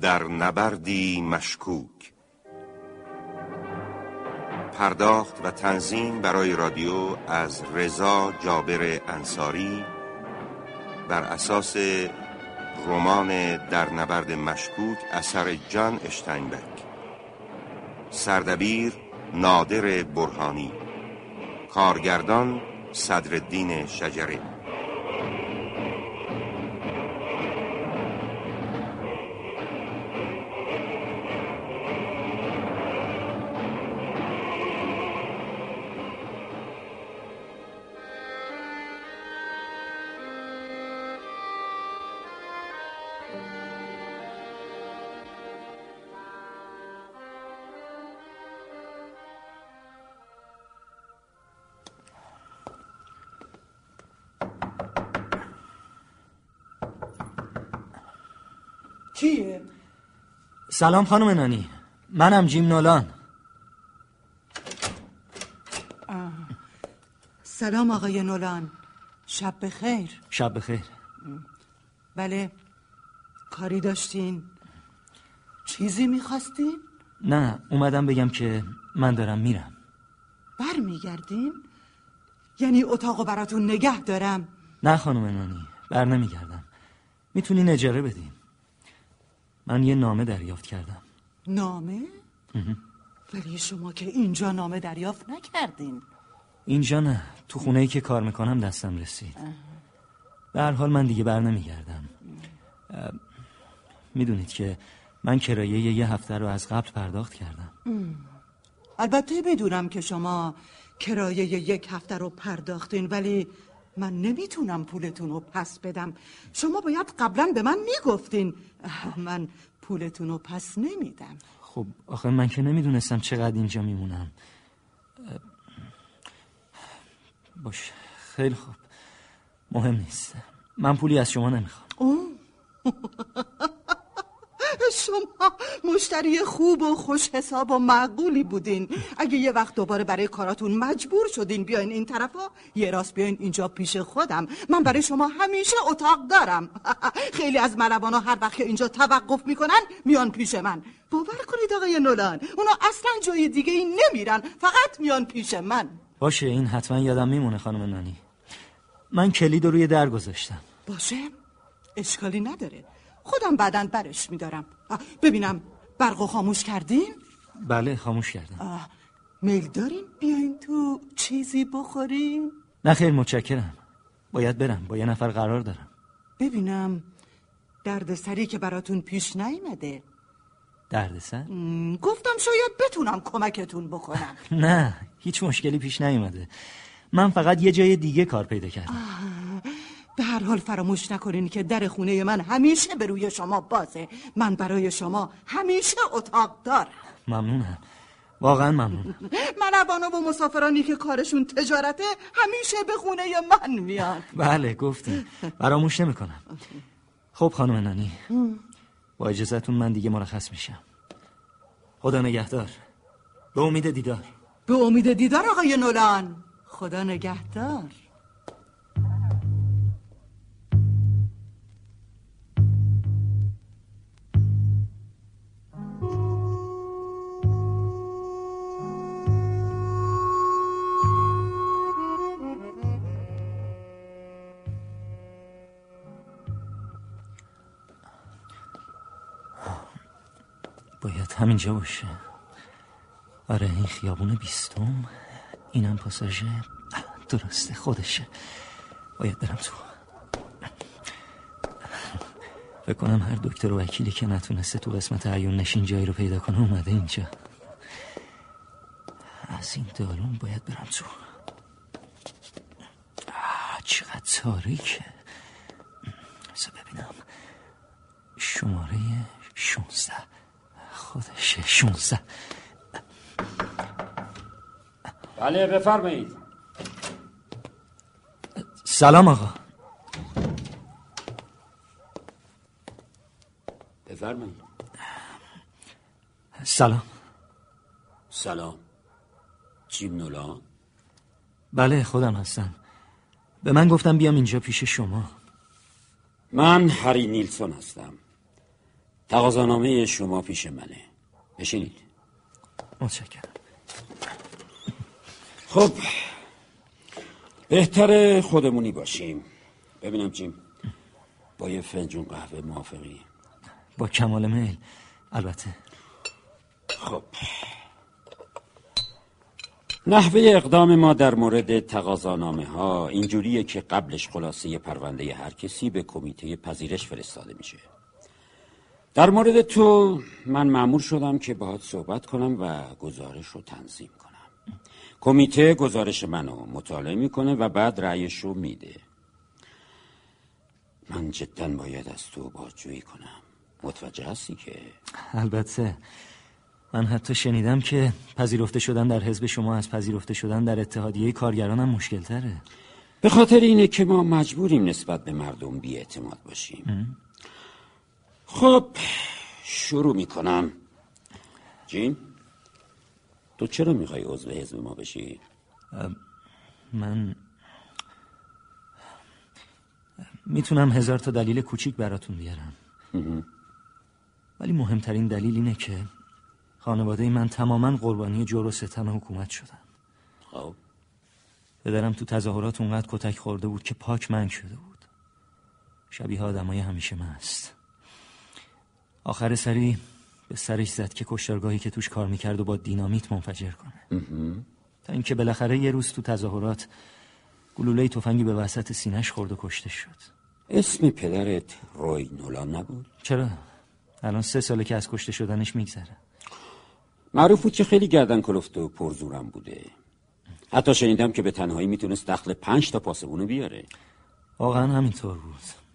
در نبردی مشکوک. پرداخت و تنظیم برای رادیو از رضا جابر انصاری بر اساس رمان در نبرد مشکوک اثر جان اشتینبک سردبیر نادر برهانی. کارگردان صدرالدین شجری کیه؟ سلام خانم نانی. منم جیم نولان. سلام آقای نولان. شب بخیر. شب بخیر. بله. کاری داشتین؟ چیزی می‌خواستین؟ نه اومدم بگم که من دارم میرم. برمیگردین؟ یعنی اتاقو براتون نگه دارم. نه خانم نانی بر نمیگردم می‌تونین اجاره بدین. من یه نامه دریافت کردم. نامه؟ ولی شما که اینجا نامه دریافت نکردین. اینجا نه. تو خونه ای که کار می‌کنم دستم رسید. به هر حال من دیگه بر نمیگردم. می‌دونید که من کرایه یه هفته رو از قبل پرداخت کردم. البته بدونم که شما کرایه یک هفته رو پرداختین ولی من نمی‌تونم پولتون رو پس بدم. شما باید قبلا به من می‌گفتین. من پولتون رو پس نمیدم. خب آخه من که نمی‌دونستم چقدر اینجا میمونم. باش خیلی خوب. مهم نیست. من پولی از شما نمی‌خوام. شما مشتری خوب و خوش حساب و معقولی بودین. اگه یه وقت دوباره برای کاراتون مجبور شدین بیاین این طرفا یه راست بیاین اینجا پیش خودم. من برای شما همیشه اتاق دارم. خیلی از ملوانا هر وقت که اینجا توقف می‌کنن میان پیش من. باور کنید آقای نولان اونا اصلا جای دیگه ای نمیرن. فقط میان پیش من. باشه این حتما یادم میمونه خانم نانی. من کلید رو روی در گذاشتم. باشه؟ اشکالی نداره. خودم بعدا برش میدارم. ببینم برقو خاموش کردین؟ بله خاموش کردم. میل دارین بیاین تو چیزی بخورین؟ نه خیر متشکرم. باید برم با یه نفر قرار دارم. ببینم دردسری که براتون پیش نیمده دردسر؟ گفتم شاید بتونم کمکتون بکنم. نه هیچ مشکلی پیش نیومده. من فقط یه جای دیگه کار پیدا کردم. به هر حال فراموش نکنین که در خونه من همیشه به روی شما بازه. من برای شما همیشه اتاق دارم. ممنونم. واقعا ممنونم. من و مسافرانی که کارشون تجارته همیشه به خونه من میان. بله گفتیم فراموش نمی‌کنم. خب خانم نانی با اجازتون من دیگه مرخص میشم. خدا نگهدار. به امید دیدار. به امید دیدار آقای نولان. خدا نگهدار. همینجا باشه. آره این خیابون بیستم اینم پاساژ درسته خودشه. باید برم تو. فکر کنم هر دکتر و وکیلی که نتونسته تو قسمت عیون نشین جایی رو پیدا کنه اومده اینجا. از این دارون باید برم تو. چقدر تاریکه. ببینم. شماره شونزده. خودشه شونزده. بله بفرمایید. سلام آقا. بفرمایید. سلام. سلام. جیم نولان بله خودم هستم. به من گفتم بیام اینجا پیش شما. من هری نیلسون هستم. تقاضانامه شما پیش منه. بشینید. متشکرم. خب بهتر خودمونی باشیم. ببینم جیم با یه فنجون قهوه موافقی. با کمال میل. البته. خب. نحوه اقدام ما در مورد تقاضانامه ها اینجوریه که قبلش خلاصه پرونده هر کسی به کمیته پذیرش فرستاده میشه. در مورد تو من معمور شدم که باهات صحبت کنم و گزارش رو تنظیم کنم. کمیته گزارش منو مطالعه می‌کنه و بعد رأیش رو میده. من جدا باید از تو بازجویی کنم. متوجه هستی که؟ البته. من حتی شنیدم که پذیرفته شدن در حزب شما از پذیرفته شدن در اتحادیه کارگران هم مشکل تره به خاطر اینه که ما مجبوریم نسبت به مردم بی اعتماد باشیم خب شروع می‌کنم. جیم تو چرا می‌خوای عضو حزب ما بشی؟ من می‌تونم هزار تا دلیل کوچیک براتون بیارم. ولی مهمترین دلیل اینه که خانواده من تماما قربانی جور و ستم حکومت شدن. خب. پدرم تو تظاهرات اونقدر کتک خورده بود که پاک منگ شده بود. شبیه آدمای همیشه مست. آخر سری به سرش زد که کشتارگاهی که توش کار می‌کرد و با دینامیت منفجر کنه. تا اینکه بالاخره یه روز تو تظاهرات گلوله تفنگی به وسط سینش خورد و کشته شد. اسم پدرت روی نولان نبود؟ چرا؟ الان سه ساله که از کشته شدنش میگذره. معروف بود که خیلی گردن کلفت و پرزورم بوده. حتی شنیدم که به تنهایی می‌تونست دخل پنج تا پاسبونو بیاره. واقعا همینطور بود.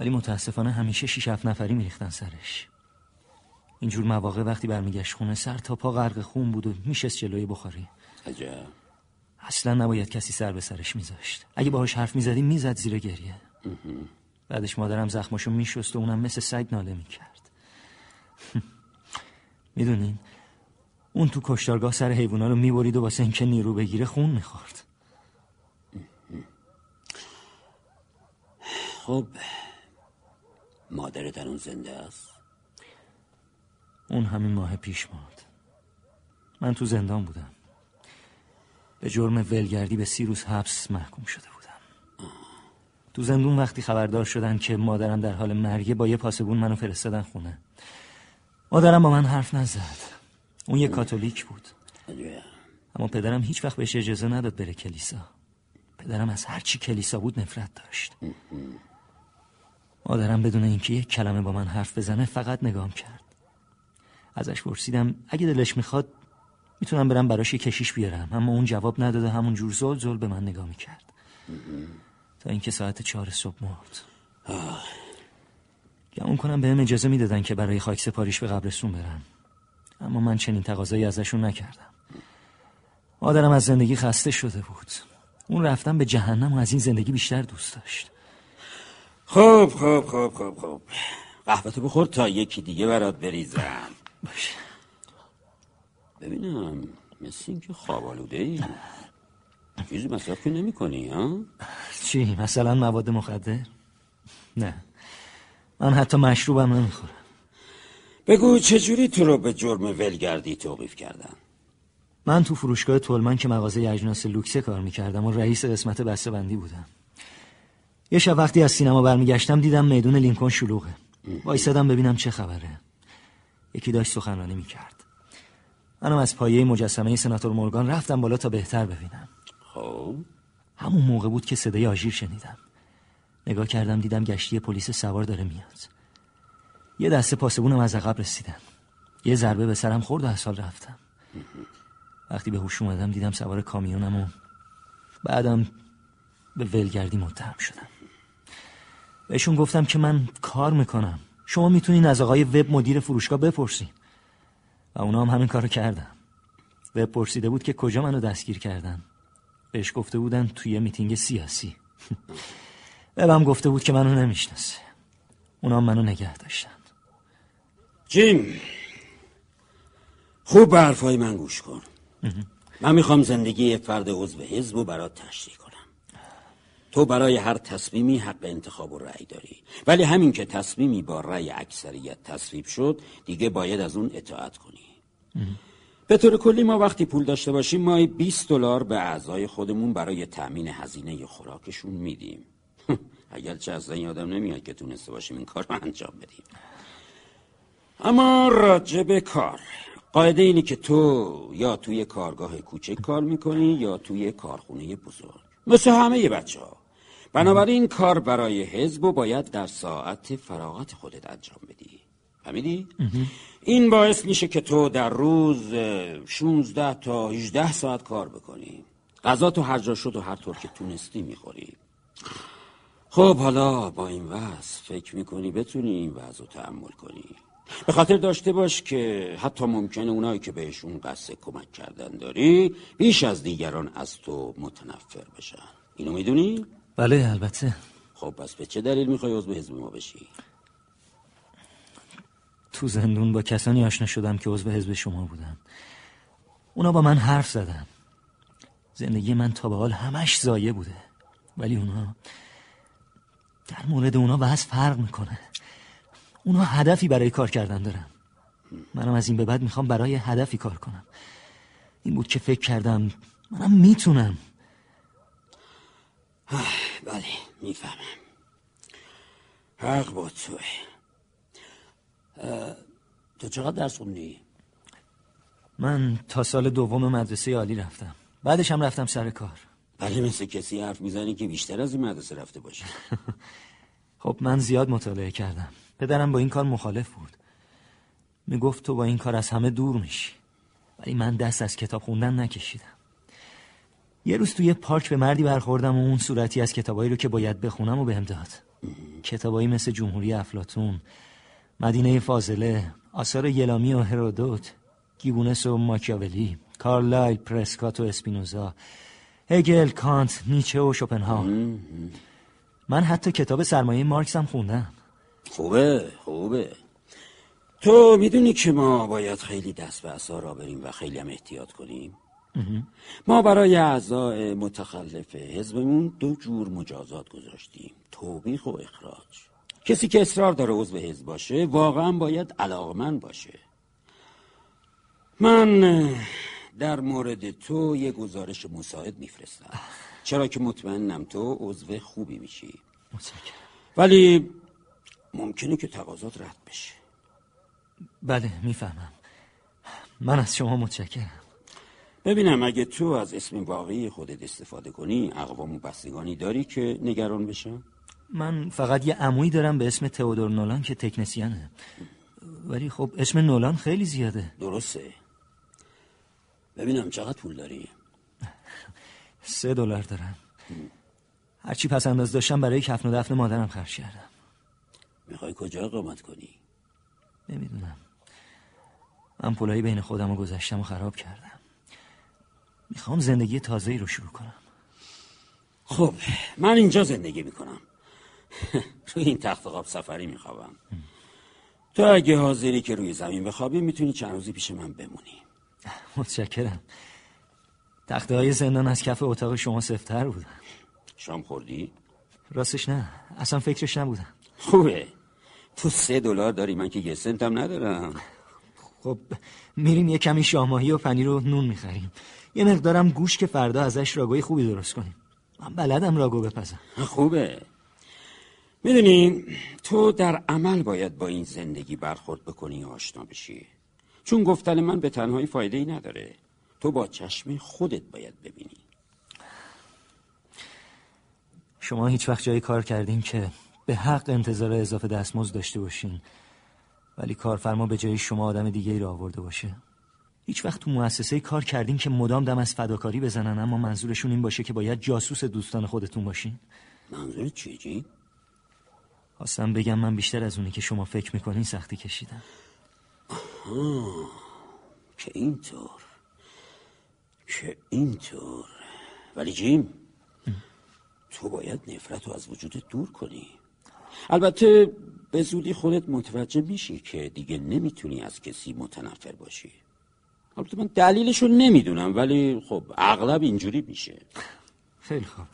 ولی متاسفانه همیشه شیش هفت نفری میریختن سرش. اینجور مواقع وقتی برمیگشت خونه سر تا پا غرق خون بود و میشست جلوی بخاری. عجب. اصلا نباید کسی سر به سرش میذاشت. اگه باهاش حرف می‌زدیم می‌زد زیر گریه. بعدش مادرم زخماشو میشست و اونم مثل سگ ناله می‌کرد. می‌دونین اون تو کشتارگاه سر حیوونا رو می‌برید و واسه اینکه نیرو بگیره خون می‌خورد. خب مادرت اون زنده است؟ اون همین ماه پیش ماند. من تو زندان بودم. به جرم ولگردی به سی روز حبس محکوم شده بودم. تو زندون وقتی خبردار شدن که مادرم در حال مرگه با یه پاسبون منو فرستادن خونه. مادرم با من حرف نزد. اون یه کاتولیک بود. اما پدرم هیچ وقت بهش اجازه نداد بره کلیسا. پدرم از هر چی کلیسا بود نفرت داشت. مادرم بدون اینکه یک کلمه با من حرف بزنه فقط نگام کرد. ازش پرسیدم اگه دلش می‌خواد می‌تونم برم براش یه کشیش بیارم. اما اون جواب نداده همون جور زل زل به من نگاه می‌کرد. تا اینکه ساعت چهار صبح مرد گمون کنم بهم اجازه می‌دادن که برای خاک سپاریش به قبرستون برم. اما من چنین تقاضایی ازشون نکردم. مادرم از زندگی خسته شده بود. اون رفتن به جهنم و از این زندگی بیشتر دوست داشت. خب خب خب خب خب. قهوتو بخور تا یکی دیگه برات بریزم. باشه. ببینم مثل اینکه خواب آلوده ای چیزی مصرف که نمی کنی ها؟ چی مثلا مواد مخدر؟ نه. من حتی مشروبم نمی‌خورم. بگو چجوری تو رو به جرم ولگردی توقیف کردن؟ من تو فروشگاه تولمن که مغازه اجناس لوکسه کار می‌کردم و رئیس قسمت بسته بندی بودم. یه شب وقتی از سینما برمیگشتم دیدم میدون لینکن شلوغه. وایسادم ببینم چه خبره. یکی داشت سخنرانی می‌کرد. منم از پایه مجسمه سناتور مورگان رفتم بالا تا بهتر ببینم. خب؟ همون موقع بود که صدای آژیر شنیدم. نگاه کردم دیدم گشتی پلیس سوار داره میاد. یه دسته پاسبونم از عقب رسیدن. یه ضربه به سرم خورد و از حال رفتم. وقتی به هوش اومدم دیدم سوار کامیونم و بعدم به ولگردی متهم شدم. بهشون گفتم که من کار می‌کنم. شما می‌تونین از آقای وب مدیر فروشگاه بپرسین. و اونا هم همین کارو کردن. وب پرسیده بود که کجا منو دستگیر کردن. بهش گفته بودن توی میتینگ سیاسی. وبم گفته بود که منو نمی‌شناسه. اونا منو نگه داشتن. جیم خوب به حرفای من گوش کن. من می‌خوام زندگی فرد عضو حزب رو برات تشریح تو برای هر تصمیمی حق انتخاب و رأی داری. ولی همین که تصمیمی با رأی اکثریت تصویب شد دیگه باید از اون اطاعت کنی. به طور کلی ما وقتی پول داشته باشیم مای 20 دلار به اعضای خودمون برای تأمین هزینه خوراکشون میدیم. اگر چه از این آدم نمیاد که تونسته باشیم این کار رو انجام بدیم. اما راجب کار. قاعده اینه که تو یا توی کارگاه کوچک کار می‌کنی یا توی کارخونه بزرگ. مثل همه بچه ها بنابراین کار برای حزب و باید در ساعت فراغت خودت انجام بدی. فهمیدی؟ این باعث میشه که تو در روز 16 تا 18 ساعت کار بکنی. غذا تو هر جا شد و هر طور که تونستی می‌خوری. خب حالا با این وضع فکر می‌کنی بتونی این وضع رو تحمل کنی. به خاطر داشته باش که حتی ممکنه اونایی که بهشون قصد کمک کردن داری بیش از دیگران از تو متنفر بشن. اینو می‌دونی؟ بله البته. خب پس به چه دلیل می‌خوای عضو حزب ما بشی؟ تو زندون با کسانی آشنا شدم که عضو حزب شما بودن. اونا با من حرف زدن. زندگی من تا به حال همش زایه بوده. ولی اونا در مورد اونا بحث فرق می‌کنه. اونا هدفی برای کار کردن دارن. منم از این به بعد می‌خوام برای هدفی کار کنم. این بود که فکر کردم منم می‌تونم بله می‌فهمم. حق با توه. تو چقدر درس خوندی؟ من تا سال دوم مدرسه عالی رفتم. بعدش هم رفتم سر کار. بله مثل کسی حرف می‌زنی که بیشتر از این مدرسه رفته باشه خب من زیاد مطالعه کردم. پدرم با این کار مخالف بود. می‌گفت تو با این کار از همه دور میشی. ولی من دست از کتاب خوندن نکشیدم. یه روز توی پارک به مردی برخوردم و اون صورتی از کتابایی رو که باید بخونم و بهم داد. کتابایی مثل جمهوری افلاتون مدینه فاضله آثار یلامی و هرودوت گیبونس و ماکیاولی کارلایل پرسکات و اسپینوزا هگل کانت نیچه و شوپنهاور من حتی کتاب سرمایه مارکس هم خوندم. خوبه خوبه. تو می‌دونی که ما باید خیلی دست به اثار را بریم و خیلی هم احتیاط کنیم؟ ما برای اعضای متخلف حزبمون دو جور مجازات گذاشتیم توبیخ و اخراج. کسی که اصرار داره عضو حزب باشه واقعا باید علاقمند باشه. من در مورد تو یه گزارش مساعد میفرستم. چرا که مطمئنم تو عضو خوبی میشی. ولی ممکنه که تقاضات رد بشه. بله می‌فهمم. من از شما متشکرم. ببینم اگه تو از اسم واقعی خودت استفاده کنی اقوام و بستگانی داری که نگران بشن؟ من فقط یه عمویی دارم به اسم تئودور نولان که تکنسیانه. ولی خب اسم نولان خیلی زیاده. درسته. ببینم چقدر پول داری؟ سه دلار دارم. هرچی پس انداز داشتم برای کفن و دفن مادرم خرج کردم. می‌خوای کجا اقامت کنی؟ نمی‌دونم. من پولایی بین خودم رو گذشتم و خراب کردم. می‌خوام زندگی تازه رو شروع کنم. خب من اینجا زندگی می‌کنم. روی این تخت خواب سفری میخوابم. تو اگه حاضری که روی زمین بخوابی می‌تونی چند روزی پیش من بمونی. متشکرم. تخته های زندان از کف اتاق شما سفتر بودن. شام خوردی؟ راستش نه. اصلا فکرش نبودم. خوبه. تو سه دلار داری من که یه سنتم ندارم. خب میریم یه کمی شاماهی و پنیر و نون می‌خریم. یه مقدارم گوش که فردا ازش راگوی خوبی درست کنیم. من بلدم راگو بپزم. خوبه. می‌دونی تو در عمل باید با این زندگی برخورد بکنی و آشنا بشی. چون گفتن من به تنهایی فایده ای نداره. تو با چشم خودت باید ببینی. شما هیچ وقت جایی کار کردین که به حق انتظار اضافه دستمزد داشته باشین. ولی کارفرما به جای شما آدم دیگه ای را آورده باشه. هیچ وقت تو مؤسسه کار کردین که مدام دم از فداکاری بزنن اما منظورشون این باشه که باید جاسوس دوستان خودتون باشین. منظور چی جی؟ خواستم بگم من بیشتر از اونی که شما فکر می‌کنین سختی کشیدم. آه، که اینطور. که اینطور. ولی جیم تو باید نفرت رو از وجودت دور کنی. البته به زودی خودت متوجه میشی که دیگه نمی‌تونی از کسی متنفر باشی. البته من دلیلشو نمی‌دونم ولی خب اغلب اینجوری میشه. خیلی خوب.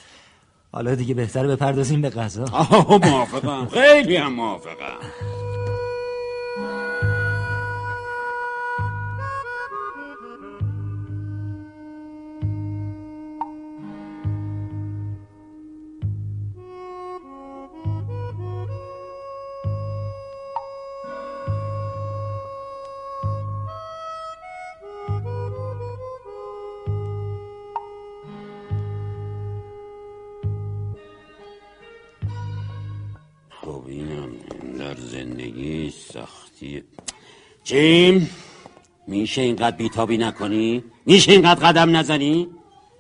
حالا دیگه بهتر بپردازیم به غذا. آه موافقم. خیلی هم موافقم. زندگی سختی جیم میشه اینقدر بیتابی نکنی؟ میشه اینقدر قدم نزنی؟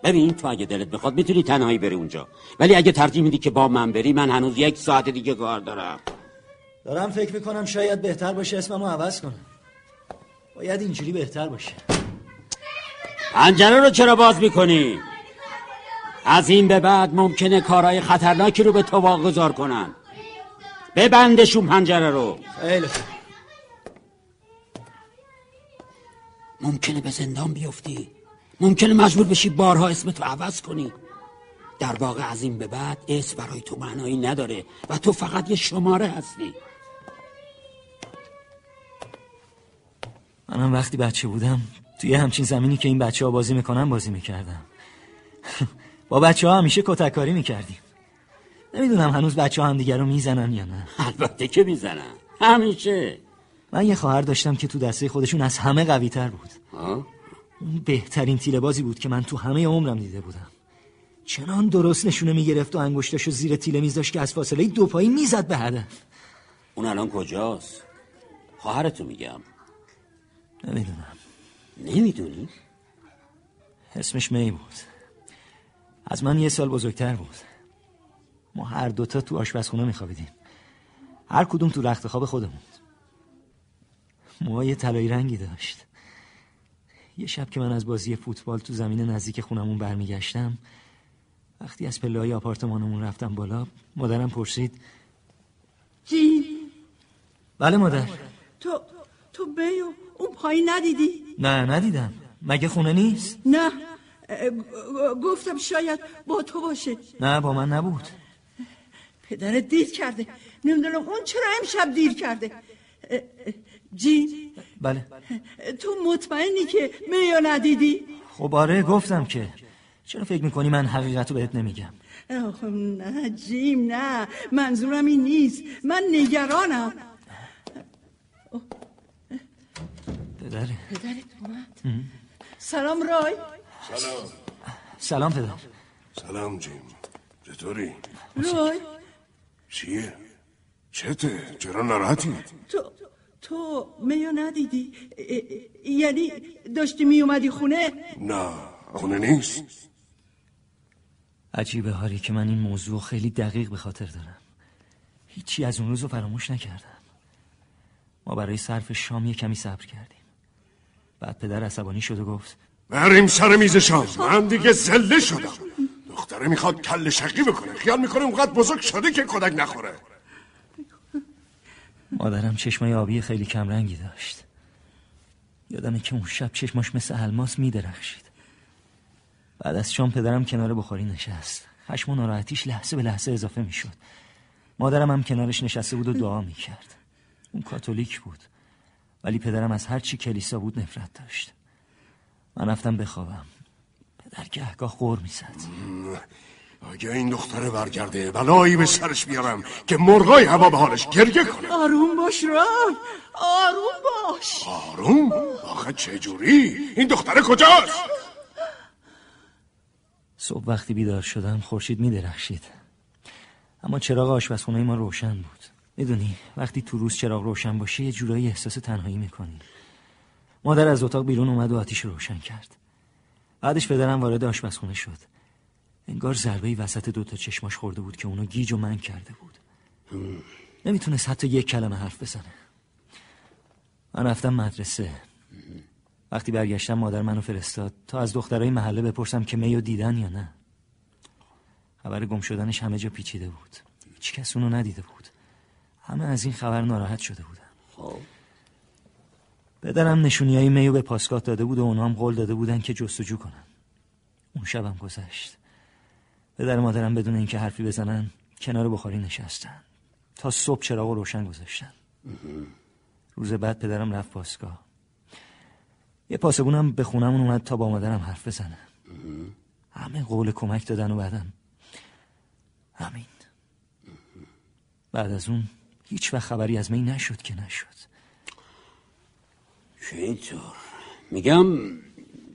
ببین تو اگه دلت بخواد می‌تونی تنهایی بری اونجا ولی اگه ترجیح میدی که با من بری من هنوز یک ساعت دیگه کار دارم دارم فکر می‌کنم شاید بهتر باشه اسممو عوض کنم باید اینجوری بهتر باشه پنجره رو چرا باز می‌کنی؟ از این به بعد ممکنه کارهای خطرناکی رو به تو واگذار کنن ببندشون پنجره رو. خیلی ممکنه به زندان بیفتی. ممکنه مجبور بشی بارها اسمتو عوض کنی. در واقع از این به بعد اسم برای تو معنایی نداره و تو فقط یه شماره هستی. منم وقتی بچه بودم توی همچین زمینی که این بچه ها بازی می‌کنن بازی می‌کردم. با بچه ها همیشه کتککاری می‌کردیم. نمی‌دونم هنوز بچه هم دیگر رو می‌زنن یا نه. البته که می‌زنن. همیشه. من یه خواهر داشتم که تو دسته خودشون از همه قوی تر بود. ها؟ اون بهترین تیله بازی بود که من تو همه عمرم دیده بودم. چنان درست نشونه می‌گرفت و انگشتاشو زیر تیله میذاشت که از فاصله دو پایی می‌زد به هدف. اون الان کجاست؟ خواهرتو میگم. نمی‌دونم. نمی‌دونی؟ اسمش می بود. از من یه سال بزرگتر بود. ما هر دوتا تو آشپزخونه میخوابیدیم. هر کدوم تو رخت خواب خودمون. موهای طلایی رنگی داشت. یه شب که من از بازی فوتبال تو زمین نزدیک خونمون برمیگشتم وقتی از پله های آپارتمانمون رفتم بالا مادرم پرسید جین بله مادر. تو تو بیو اون پایین ندیدی؟ نه ندیدم. مگه خونه نیست؟ نه. گفتم شاید با تو باشه. نه با من نبود. پدرت دیر کرده. نمی‌دونم اون چرا امشب دیر کرده. جین بله. تو مطمئنی که میو ندیدی؟ خب آره گفتم که. چرا فکر می‌کنی من حقیقت رو بهت نمیگم؟ آخ، نه جیم نه. منظورم این نیست. من نگرانم. پدره پدرت اومد. سلام رای. سلام. سلام پدر. سلام جیم. چطوری؟ رای. چیه؟ چته؟ چرا ناراحتی؟ تو تو میو ندیدی؟ یعنی داشتی میومدی خونه؟ نه خونه نیست. عجیبه هاری که من این موضوع خیلی دقیق به خاطر دارم. هیچی از اون روز رو فراموش نکردم. ما برای صرف شام یه کمی صبر کردیم. بعد پدر عصبانی شد و گفت بریم سر میز شام. من دیگه زله شدم. دختره می‌خواد کل شقی بکنه. خیال می‌کنه اونقدر بزرگ شده که کدک نخوره. مادرم چشمای آبی خیلی کمرنگی داشت. یادمه که اون شب چشماش مثل الماس میدرخشید. بعد از شام پدرم کنار بخاری نشست. خشم و ناراحتیش لحظه به لحظه اضافه می‌شد. مادرم هم کنارش نشسته بود و دعا می‌کرد. اون کاتولیک بود. ولی پدرم از هر چی کلیسا بود نفرت داشت. من رفتم بخوابم. گهگاه غور می‌زد. اگه این دختره برگرده بلایی به سرش بیارم که مرغای هوا به حالش گریه کنه. آروم باش رای آروم باش. آروم؟ آخه چجوری؟ این دختره کجاست؟ صبح وقتی بیدار شدم خورشید می درخشید. اما چراغ آشپزخونه ما روشن بود. می‌دونی وقتی تو روز چراغ روشن باشه یه جورایی احساس تنهایی می‌کنی. مادر از اتاق بیرون اومد و آتیش رو روشن کرد. بعدش پدرم وارد آشپزخونه شد. انگار ضربه وسط دوتا چشماش خورده بود که اونو گیج و من کرده بود. نمی‌تونست حتی یک کلمه حرف بزنه. من رفتم مدرسه. وقتی برگشتم مادر منو فرستاد تا از دخترای محله بپرسم که میو دیدن یا نه. خبر گم شدنش همه جا پیچیده بود. هیچ کس اونو ندیده بود. همه از این خبر ناراحت شده بودن. خب. پدرم نشونی های میو به پاسگاه داده بود و اونا هم قول داده بودن که جستجو کنن. اون شبم گذشت. پدر مادرم بدون اینکه حرفی بزنن کنار بخاری نشستن. تا صبح چراغ روشن گذاشتن. روز بعد پدرم رفت باسگاه یه پاسبونم به خونمون اومد تا با مادرم حرف بزنه. همه قول کمک دادن و بعدم. همین. بعد از اون هیچ وقت خبری از می نشد که نشد. اینطور میگم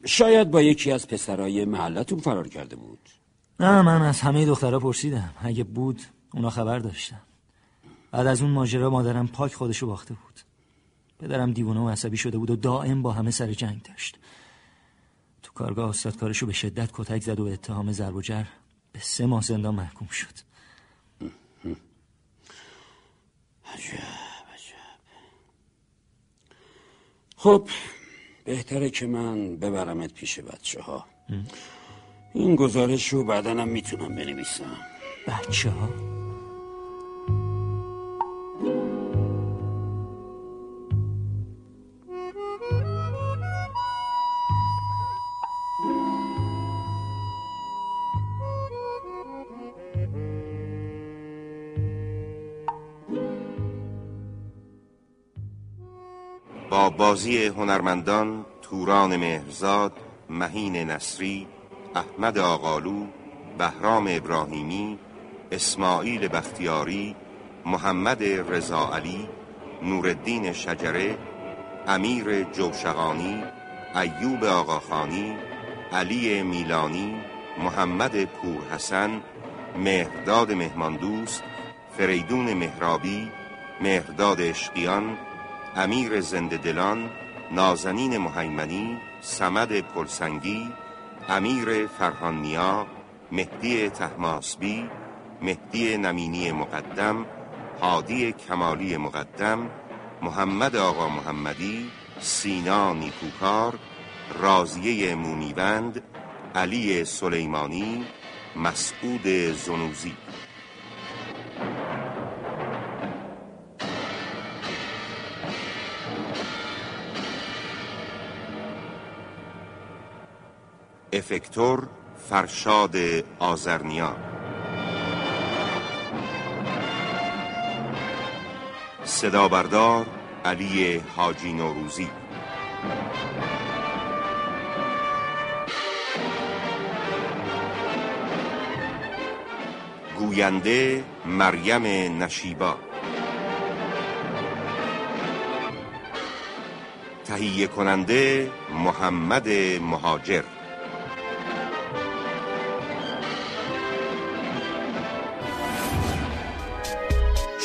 شاید با یکی از پسرای محلتون فرار کرده بود. نه من از همه دخترها پرسیدم. اگه بود اونا خبر داشتم بعد از اون ماجرا مادرم پاک خودشو باخته بود. پدرم دیوانه و عصبی شده بود و دائم با همه سر جنگ داشت. تو کارگاه استاد کارشو به شدت کتک زد و به اتهام ضرب و جر به سه ماه زندان محکوم شد. عجب. خب بهتره که من ببرمت پیش بچه ها این گزارش رو بعدنم می‌تونم بنویسم. بچه ها با بازی هنرمندان توران مهرزاد مهین نصری احمد آقالو بهرام ابراهیمی اسماعیل بختیاری محمد رضا علی نوردین شجره امیر جوشقانی ایوب آقاخانی علی میلانی محمد پور حسن مهرداد مهماندوست فریدون مهرابی مهرداد اشقیان امیر زنده دلان نازنین مهیمنی سمد پلسنگی امیر فرهانیا مهدی تحماسبی مهدی نمینی مقدم هادی کمالی مقدم محمد آقا محمدی سینا نیکوکار رازیه مونیوند علی سلیمانی مسعود زنوزی. افکتور فرشاد آزرنیا صدا بردار علی حاجی نوروزی گوینده مریم نشیبا تهیه کننده محمد مهاجر